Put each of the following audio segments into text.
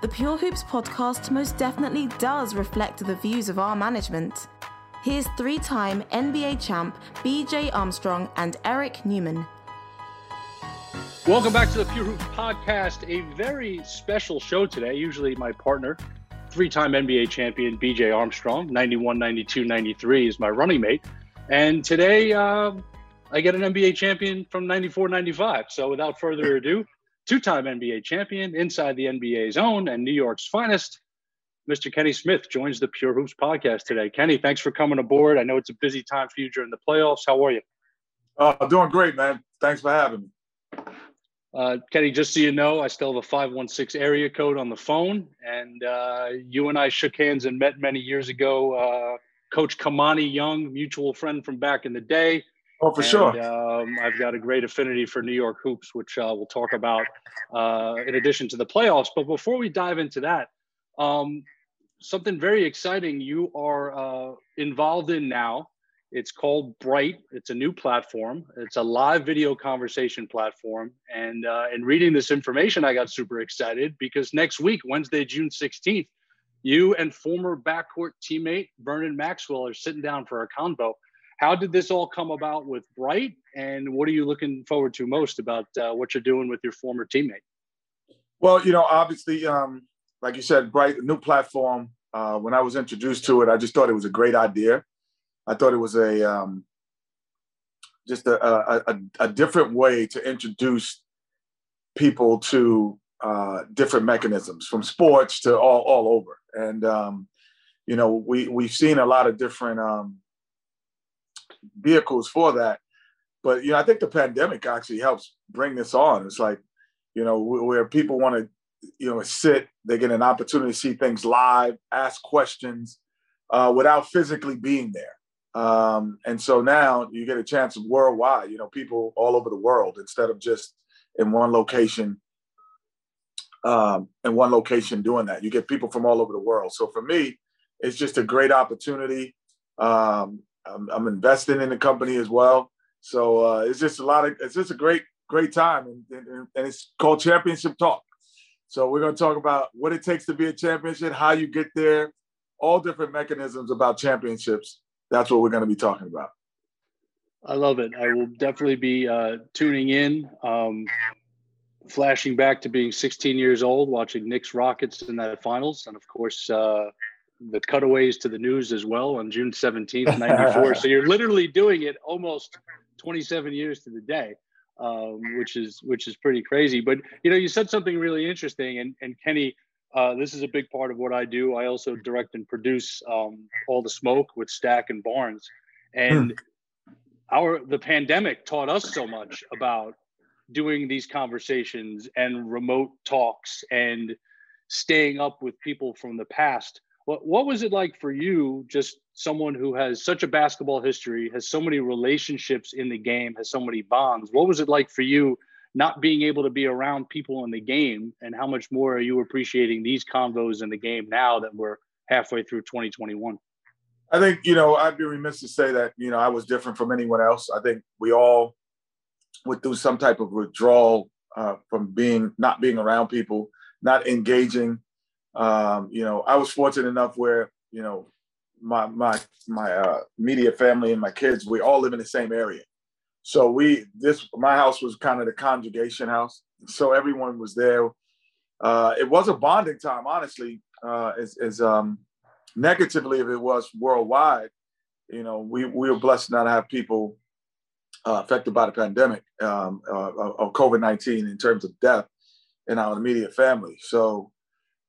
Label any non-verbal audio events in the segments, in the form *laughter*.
The Pure Hoops podcast most definitely does reflect the views of our management. Here's three time NBA champ BJ Armstrong and Eric Newman. Welcome back to the Pure Hoops podcast. A very special show today. Usually, my partner, three time NBA champion BJ Armstrong, 91, 92, 93, is my running mate. And today, uh, I get an NBA champion from 94, 95. So, without further ado, two time NBA champion inside the NBA zone and New York's finest, Mr. Kenny Smith joins the Pure Hoops podcast today. Kenny, thanks for coming aboard. I know it's a busy time for you during the playoffs. How are you? Uh, doing great, man. Thanks for having me. Uh, Kenny, just so you know, I still have a 516 area code on the phone. And uh, you and I shook hands and met many years ago. Uh, Coach Kamani Young, mutual friend from back in the day. Oh, for and, sure. Um, I've got a great affinity for New York hoops, which uh, we'll talk about uh, in addition to the playoffs. But before we dive into that, um, something very exciting you are uh, involved in now. It's called Bright. It's a new platform. It's a live video conversation platform. And uh, in reading this information, I got super excited because next week, Wednesday, June 16th, you and former backcourt teammate Vernon Maxwell are sitting down for a convo. How did this all come about with Bright, and what are you looking forward to most about uh, what you're doing with your former teammate? Well, you know, obviously, um, like you said, Bright, new platform. Uh, when I was introduced to it, I just thought it was a great idea. I thought it was a um, just a, a, a, a, different way to introduce people to uh, different mechanisms, from sports to all all over. And um, you know, we we've seen a lot of different um, vehicles for that. But you know, I think the pandemic actually helps bring this on. It's like, you know, where people want to, you know, sit, they get an opportunity to see things live, ask questions uh, without physically being there. Um, and so now you get a chance worldwide, you know, people all over the world instead of just in one location. Um, in one location doing that, you get people from all over the world. So for me, it's just a great opportunity. Um, I'm, I'm investing in the company as well. So uh, it's just a lot of it's just a great great time, and, and, and it's called Championship Talk. So we're going to talk about what it takes to be a championship, how you get there, all different mechanisms about championships. That's what we're going to be talking about. I love it. I will definitely be uh, tuning in. Um, flashing back to being 16 years old, watching Knicks Rockets in that finals, and of course uh, the cutaways to the news as well on June 17th, *laughs* 94. so you're literally doing it almost 27 years to the day, um, which is which is pretty crazy. But you know, you said something really interesting, and and Kenny, uh, this is a big part of what I do. I also direct and produce um, all the smoke with Stack and Barnes, and hmm. our the pandemic taught us so much about doing these conversations and remote talks and staying up with people from the past what what was it like for you, just someone who has such a basketball history, has so many relationships in the game, has so many bonds? What was it like for you not being able to be around people in the game, and how much more are you appreciating these convos in the game now that we're halfway through 2021? I think you know I'd be remiss to say that you know I was different from anyone else. I think we all would do some type of withdrawal uh, from being not being around people, not engaging um, you know, I was fortunate enough where, you know, my my my uh, media family and my kids, we all live in the same area. So we this my house was kind of the conjugation house. So everyone was there. Uh, it was a bonding time, honestly, uh, as, as um, negatively as it was worldwide. You know, we we were blessed not to have people uh, affected by the pandemic um, uh, of COVID nineteen in terms of death in our immediate family. So,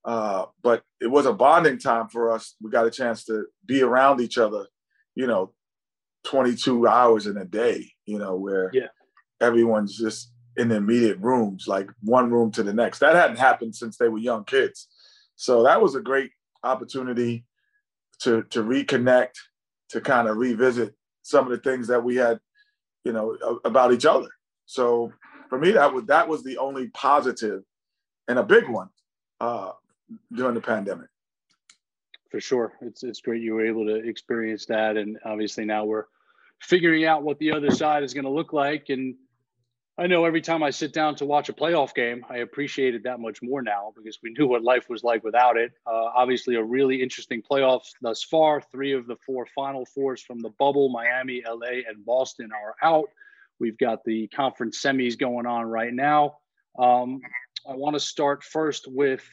uh, but it was a bonding time for us. We got a chance to be around each other. You know, twenty two hours in a day. You know, where yeah. everyone's just in the immediate rooms, like one room to the next. That hadn't happened since they were young kids. So that was a great opportunity to to reconnect, to kind of revisit some of the things that we had, you know, about each other. So for me, that was that was the only positive and a big one uh, during the pandemic. For sure, it's it's great you were able to experience that, and obviously now we're figuring out what the other side is going to look like, and I know every time I sit down to watch a playoff game, I appreciate it that much more now because we knew what life was like without it. Uh, obviously, a really interesting playoffs thus far. Three of the four Final Fours from the bubble Miami, LA, and Boston are out. We've got the conference semis going on right now. Um, I want to start first with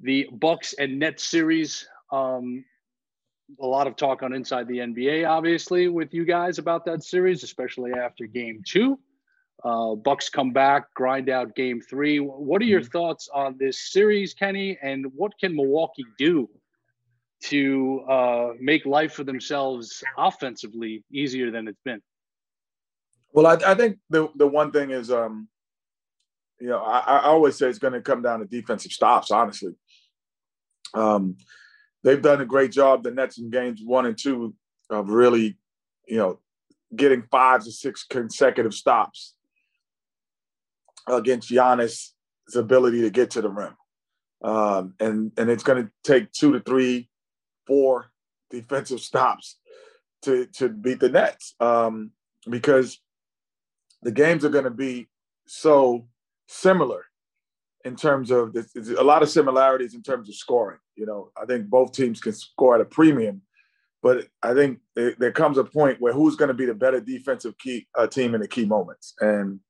the Bucks and Nets series. Um, a lot of talk on Inside the NBA, obviously, with you guys about that series, especially after game two. Uh, Bucks come back, grind out game three. What are your mm-hmm. thoughts on this series, Kenny? And what can Milwaukee do to uh, make life for themselves offensively easier than it's been? Well, I, I think the the one thing is, um, you know, I, I always say it's going to come down to defensive stops. Honestly, um, they've done a great job. The Nets in games one and two of really, you know, getting five to six consecutive stops against Giannis' ability to get to the rim. Um, and and it's going to take two to three, four defensive stops to to beat the Nets um, because the games are going to be so similar in terms of this, a lot of similarities in terms of scoring. You know, I think both teams can score at a premium, but I think there comes a point where who's going to be the better defensive key uh, team in the key moments, and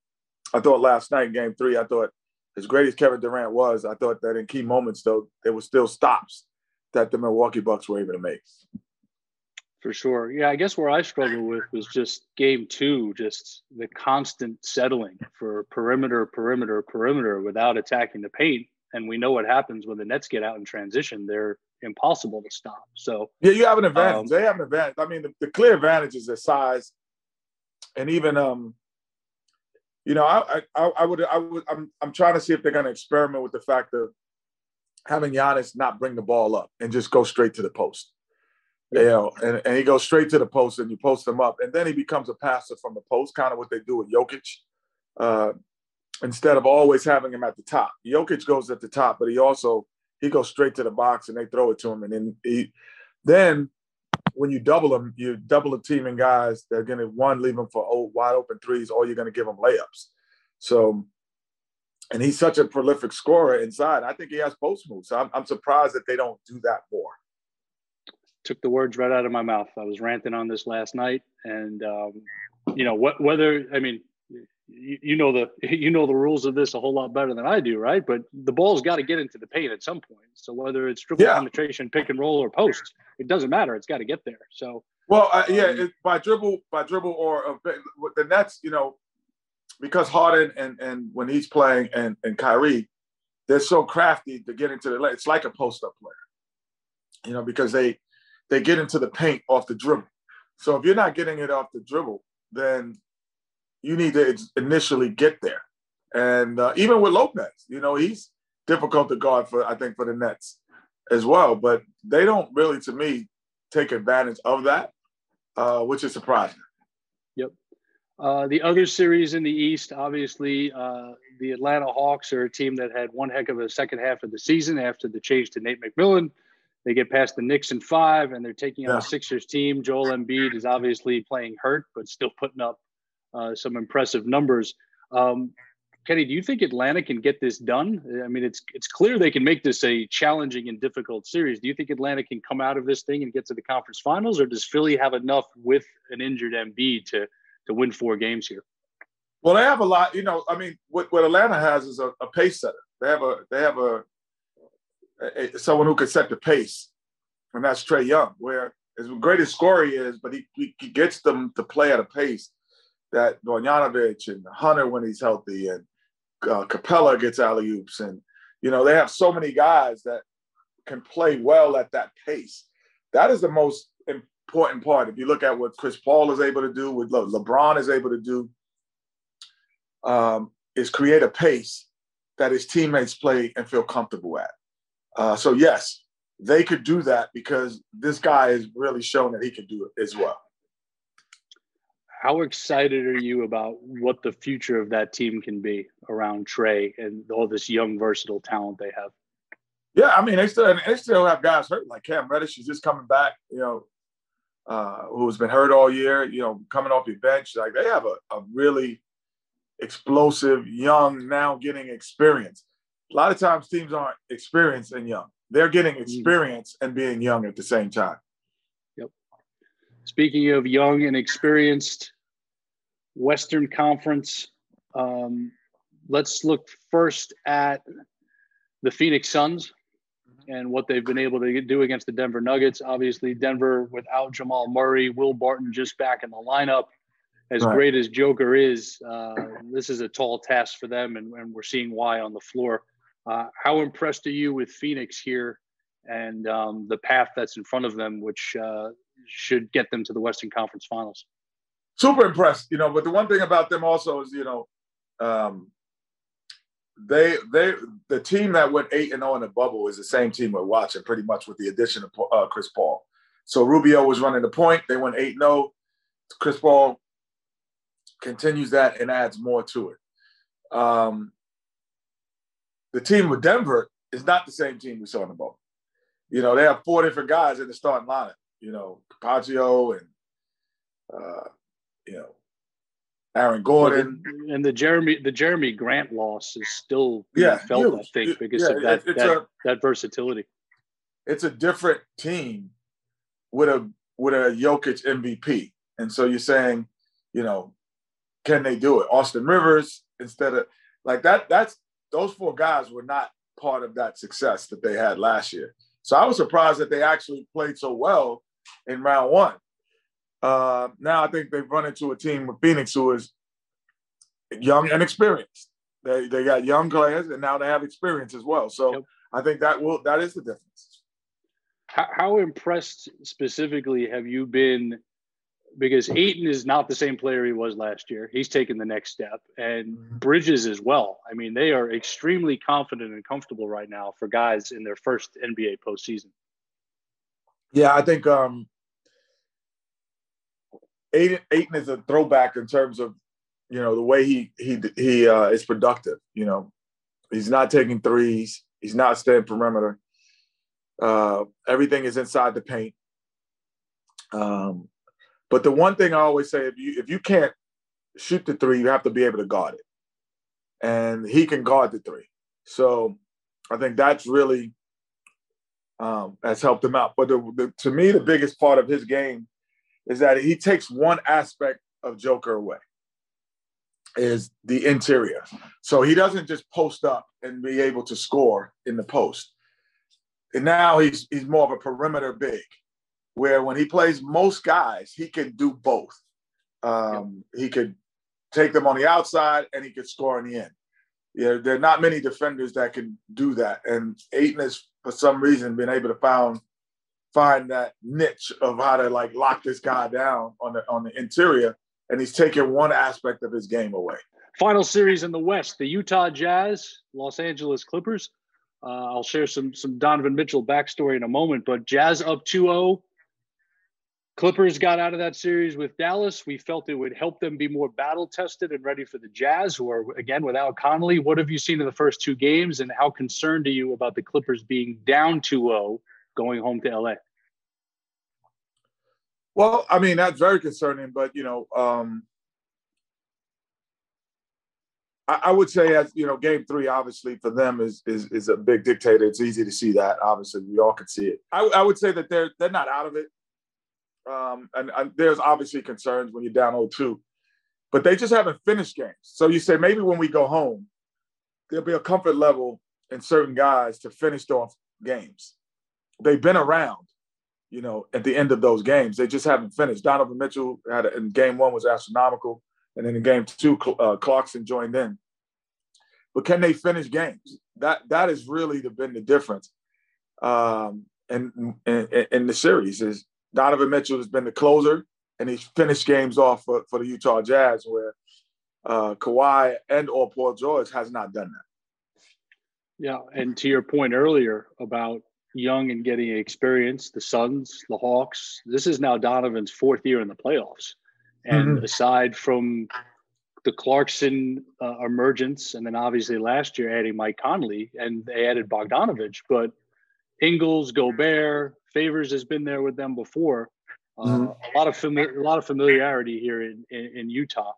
I thought last night, game three, I thought as great as Kevin Durant was, I thought that in key moments, though, there were still stops that the Milwaukee Bucks were able to make. For sure. Yeah, I guess where I struggled with was just game two, just the constant settling for perimeter, perimeter, perimeter without attacking the paint. And we know what happens when the Nets get out in transition. They're impossible to stop. So yeah, you have an advantage. Um, they have an advantage. I mean, the, the clear advantage is their size, and even um, you know, I, I, I would, I would, I'm, I'm trying to see if they're going to experiment with the fact of having Giannis not bring the ball up and just go straight to the post. Know, and, and he goes straight to the post and you post him up, and then he becomes a passer from the post, kind of what they do with Jokic. Uh, instead of always having him at the top, Jokic goes at the top, but he also he goes straight to the box and they throw it to him, and then he then when you double them, you double the teaming guys. They're to one leave them for old, wide open threes, or you're going to give them layups. So, and he's such a prolific scorer inside. I think he has post moves. So I'm, I'm surprised that they don't do that more. Took the words right out of my mouth. I was ranting on this last night, and um, you know what? Whether I mean, you, you know the *laughs* you know the rules of this a whole lot better than I do, right? But the ball's got to get into the paint at some point. So whether it's dribble yeah. penetration, pick and roll, or post, it doesn't matter. It's got to get there. So well, uh, yeah, um, it, by dribble, by dribble, or uh, the Nets, you know, because Harden and and when he's playing and and Kyrie, they're so crafty to get into the. It's like a post up player, you know, because they they get into the paint off the dribble. So if you're not getting it off the dribble, then you need to initially get there. And uh, even with Lopez, you know, he's difficult to guard for, I think, for the Nets as well. But they don't really, to me, take advantage of that, uh, which is surprising. Yep. Uh, the other series in the East, obviously, uh, the Atlanta Hawks are a team that had one heck of a second half of the season after the change to Nate McMillan. They get past the Knicks in five, and they're taking on yeah. a Sixers team. Joel Embiid is obviously playing hurt, but still putting up uh, some impressive numbers. Um, Kenny, do you think Atlanta can get this done? I mean, it's it's clear they can make this a challenging and difficult series. Do you think Atlanta can come out of this thing and get to the conference finals, or does Philly have enough with an injured Embiid to to win four games here? Well, they have a lot. You know, I mean, what, what Atlanta has is a, a pace setter. They have a they have a, someone who can set the pace, and that's Trae Young. Where as great as he is, but he, he gets them to play at a pace that Bogdanovic and Hunter when he's healthy, and uh, Capela gets alley oops, and you know they have so many guys that can play well at that pace. That is the most important part. If you look at what Chris Paul is able to do, what Le- LeBron is able to do, um, is create a pace that his teammates play and feel comfortable at. Uh, so yes, they could do that because this guy has really shown that he can do it as well. How excited are you about what the future of that team can be around Trae and all this young, versatile talent they have? Yeah, I mean, they still they still have guys hurt. Like Cam Reddish is just coming back. You know, uh, who's been hurt all year. You know, coming off the bench. Like they have a, a really explosive, young, now getting experience. A lot of times teams aren't experienced and young. They're getting mm. experience and being young at the same time. Yep. Speaking of young and experienced, Western Conference. Um, let's look first at the Phoenix Suns and what they've been able to do against the Denver Nuggets. Obviously, Denver without Jamal Murray, Will Barton just back in the lineup. As right. great as Joker is, uh, this is a tall task for them, and, and we're seeing why on the floor. Uh, how impressed are you with Phoenix here and um, the path that's in front of them, which uh, should get them to the Western Conference Finals? Super impressed, you know. But the one thing about them also is, you know, um, they they the team that went eight and zero oh in the bubble is the same team we're watching, pretty much with the addition of uh, Chris Paul. So Rubio was running the point. They went eight zero. Oh. Chris Paul continues that and adds more to it. Um, the team with Denver is not the same team we saw in the bubble. You know, they have four different guys in the starting lineup. You know, Campazzo and uh, you know Aaron Gordon and the Jeremy the Jerami Grant loss is still yeah felt huge. I think because yeah, of that that, a, that versatility. It's a different team with a with a Jokic MVP, and so you're saying, you know, can they do it? Austin Rivers instead of like that. That's those four guys were not part of that success that they had last year. So I was surprised that they actually played so well in round one. Uh, now I think they've run into a team with Phoenix who is young and experienced. They they got young players and now they have experience as well. So yep. I think that will that is the difference. How, how impressed specifically have you been? Because Ayton is not the same player he was last year. He's taken the next step, and mm-hmm. Bridges as well. I mean, they are extremely confident and comfortable right now for guys in their first NBA postseason. Yeah, I think um, Ayton, Ayton is a throwback in terms of you know the way he he he uh, is productive. You know, he's not taking threes. He's not staying perimeter. Uh, everything is inside the paint. Um, but the one thing I always say, if you if you can't shoot the three, you have to be able to guard it, and he can guard the three. So I think that's really um, has helped him out. But the, the, to me, the biggest part of his game is that he takes one aspect of Joker away is the interior. So he doesn't just post up and be able to score in the post. And now he's he's more of a perimeter big, where when he plays most guys, he can do both. Um, He could take them on the outside and he could score in the end. Yeah, there are not many defenders that can do that. And Ayton has, for some reason, been able to found find that niche of how to like lock this guy down on the on the interior, and he's taking one aspect of his game away. Final series in the West: the Utah Jazz, Los Angeles Clippers. Uh, I'll share some some Donovan Mitchell backstory in a moment, but Jazz up 2-0. Clippers got out of that series with Dallas. We felt it would help them be more battle tested and ready for the Jazz, who are again without Conley. What have you seen in the first two games, and how concerned are you about the Clippers being down 2-0 going home to LA? Well, I mean that's very concerning, but you know, um, I, I, would say as you know, Game Three obviously for them is is is a big dictator. It's easy to see that. Obviously, we all can see it. I, I would say that they're they're not out of it, um, and, and there's obviously concerns when you're down 0-2, but they just haven't finished games. So you say maybe when we go home, there'll be a comfort level in certain guys to finish off games they've been around, you know, at the end of those games. They just haven't finished. Donovan Mitchell had a, in game one was astronomical, and then in game two, uh, Clarkson joined in. But can they finish games? That that has really been the difference. Um, in, in the series is Donovan Mitchell has been the closer, and he's finished games off for, for the Utah Jazz, where uh, Kawhi and or Paul George has not done that. Yeah, and to your point earlier about young and getting experience, the Suns, the Hawks. This is now Donovan's fourth year in the playoffs, and mm-hmm. aside from the Clarkson uh, emergence, and then obviously last year adding Mike Conley, and they added Bogdanovich, but Ingles, Gobert, Favors has been there with them before. Uh, mm-hmm. A lot of a lot of familiarity here in in, in Utah.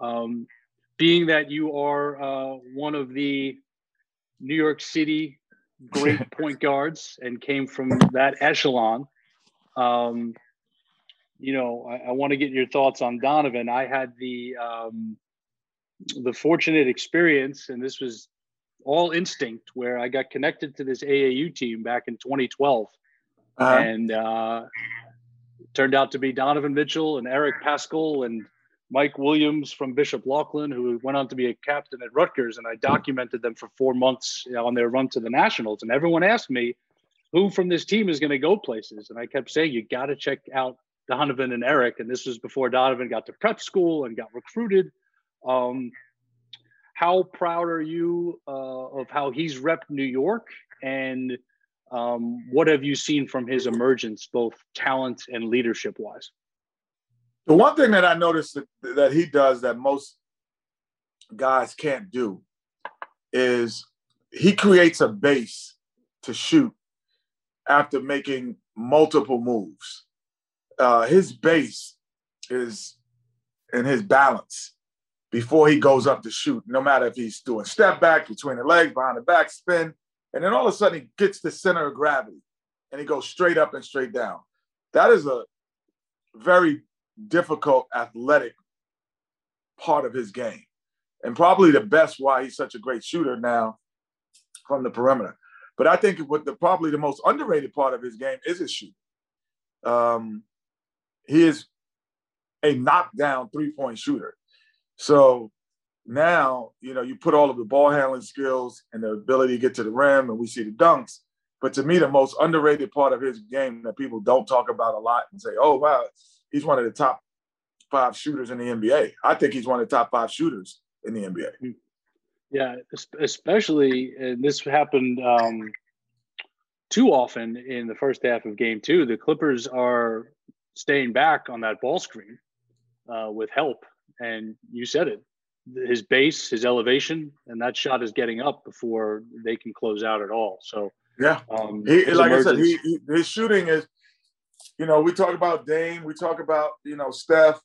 Um, being that you are uh, one of the New York City great *laughs* point guards and came from that echelon. Um, you know, I, I want to get your thoughts on Donovan. I had the um, the fortunate experience, and this was all instinct, where I got connected to this AAU team back in 2012, uh-huh. and uh, turned out to be Donovan Mitchell and Eric Paschall and Mike Williams from Bishop Loughlin, who went on to be a captain at Rutgers, and I documented them for four months you know, on their run to the Nationals. And everyone asked me, who from this team is going to go places? And I kept saying, you got to check out Donovan and Eric. And this was before Donovan got to prep school and got recruited. Um, how proud are you uh, of how he's repped New York? And um, what have you seen from his emergence, both talent and leadership wise? The one thing that I noticed that, that he does that most guys can't do is he creates a base to shoot after making multiple moves. Uh, his base is in his balance before he goes up to shoot, no matter if he's doing step back between the legs, behind the back, spin. And then all of a sudden he gets the center of gravity and he goes straight up and straight down. That is a very difficult athletic part of his game. And probably the best why he's such a great shooter now from the perimeter. But I think what the probably the most underrated part of his game is his shooting. Um, he is a knockdown three-point shooter. So now, you know, you put all of the ball handling skills and the ability to get to the rim, and we see the dunks. But to me, the most underrated part of his game that people don't talk about a lot and say, oh, wow, he's one of the top five shooters in the NBA. I think he's one of the top five shooters in the NBA. Yeah, especially, and this happened um, too often in the first half of game two. The Clippers are staying back on that ball screen uh, with help. And you said it his base, his elevation, and that shot is getting up before they can close out at all. So, yeah, um, he, like emergence. I said, he, he, his shooting is you know, we talk about Dame, we talk about, you know, Steph,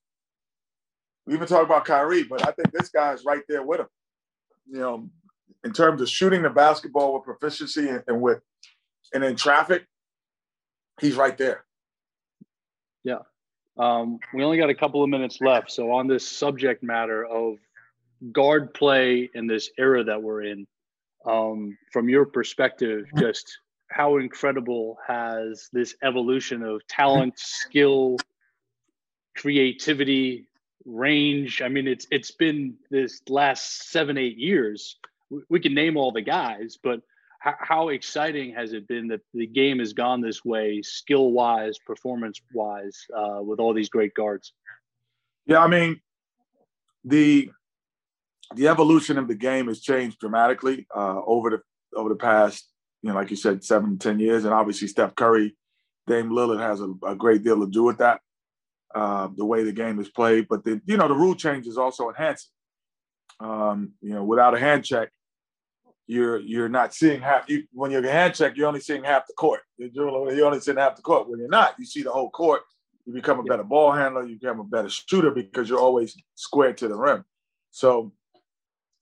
we even talk about Kyrie, but I think this guy is right there with him. You know, in terms of shooting the basketball with proficiency and, and with and in traffic, he's right there. Yeah. Um, we only got a couple of minutes left. So on this subject matter of guard play in this era that we're in, um, from your perspective, *laughs* just how incredible has this evolution of talent, skill, creativity, range? I mean, it's it's been this last seven, eight years. We can name all the guys, but how, how exciting has it been that the game has gone this way, skill wise, performance wise, uh, with all these great guards? Yeah, I mean, the the evolution of the game has changed dramatically uh, over the over the past you know, like you said, seven, ten years. And obviously Steph Curry, Dame Lillard has a, a great deal to do with that, uh, the way the game is played. But the, you know, the rule changes also enhance it. Um, you know, without a hand check, you're you're not seeing half. You, when you're a hand check, you're only seeing half the court. You're, only seeing half the court. When you're not, you see the whole court. You become a better ball handler. You become a better shooter because you're always squared to the rim. So,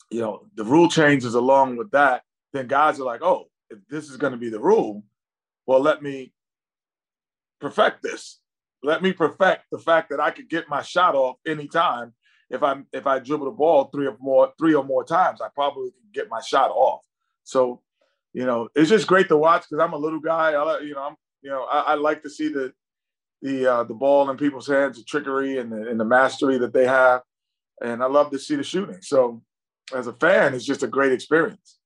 you know, the rule changes along with that. Then guys are like, oh, if this is going to be the rule, well, let me perfect this. Let me perfect the fact that I could get my shot off anytime. If I'm if I dribble the ball three or more three or more times, I probably can get my shot off. So, you know, it's just great to watch because I'm a little guy. I, you know, I'm You know, I, I like to see the the uh, the ball in people's hands, the trickery and the, and the mastery that they have, and I love to see the shooting. So, as a fan, it's just a great experience.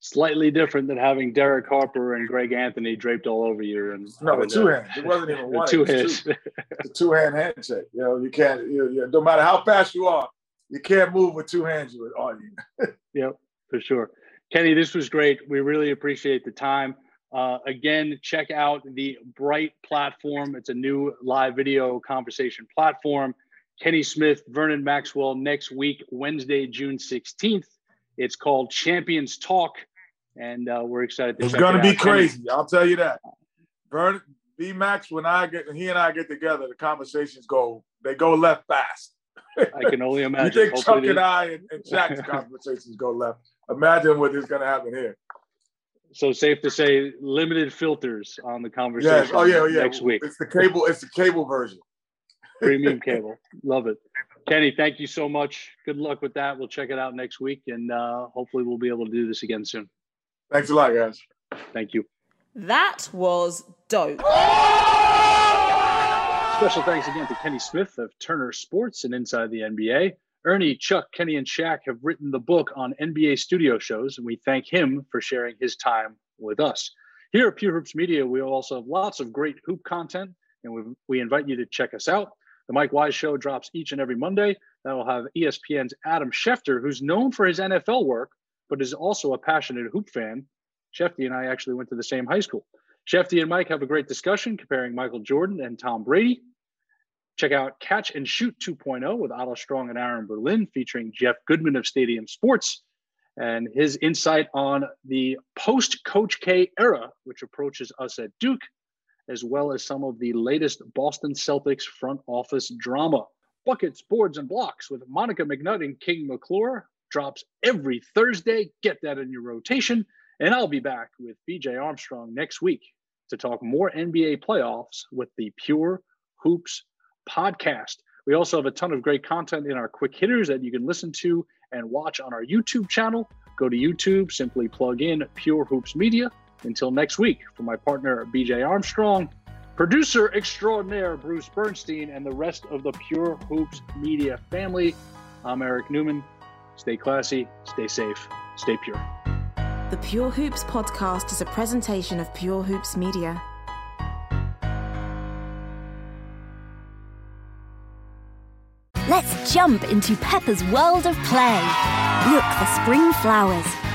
Slightly different than having Derek Harper and Greg Anthony draped all over you. And no, with two hands. It wasn't even *laughs* one. two hands. A two hand handshake. You know, you can't. You, you, no matter how fast you are, you can't move with two hands on you. *laughs* yep, for sure. Kenny, this was great. We really appreciate the time. Uh, again, check out the Bright platform. It's a new live video conversation platform. Kenny Smith, Vernon Maxwell next week, Wednesday, June 16th. It's called Champions Talk, and uh, we're excited. it's going to be crazy. Kenny. I'll tell you that. Vernon, B Max, when I get he and I get together, the conversations go they go left fast. I can only *laughs* imagine. you think Chuck and I and, and Shaq's *laughs* conversations go left? Imagine what is going to happen here. So safe to say, limited filters on the conversation. Yes. Oh yeah, oh, yeah. Next week, it's the cable. It's the cable version. Premium cable. Love it. Kenny, thank you so much. Good luck with that. We'll check it out next week, and uh, hopefully, we'll be able to do this again soon. Thanks a lot, guys. Thank you. That was dope. Special thanks again to Kenny Smith of Turner Sports and Inside the NBA. Ernie, Chuck, Kenny, and Shaq have written the book on NBA studio shows, and we thank him for sharing his time with us. Here at Pure Hoops Media, we also have lots of great hoop content, and we, we invite you to check us out. The Mike Wise Show drops each and every Monday. That will have ESPN's Adam Schefter, who's known for his NFL work, but is also a passionate hoop fan. Shefty and I actually went to the same high school. Shefty and Mike have a great discussion comparing Michael Jordan and Tom Brady. Check out Catch and Shoot 2.0 with Otto Strong and Aaron Berlin, featuring Jeff Goodman of Stadium Sports and his insight on the post Coach K era, which approaches us at Duke, as well as some of the latest Boston Celtics front office drama. Buckets, Boards, and Blocks with Monica McNutt and King McClure drops every Thursday. Get that in your rotation. And I'll be back with BJ Armstrong next week to talk more NBA playoffs with the Pure Hoops podcast. We also have a ton of great content in our quick hitters that you can listen to and watch on our YouTube channel. Go to YouTube, simply plug in Pure Hoops Media. Until next week, for my partner BJ Armstrong, producer extraordinaire Bruce Bernstein, and the rest of the Pure Hoops Media family, I'm Eric Newman. Stay classy, stay safe, stay pure. The Pure Hoops podcast is a presentation of Pure Hoops Media. Let's jump into Peppa's world of play. Look for spring flowers,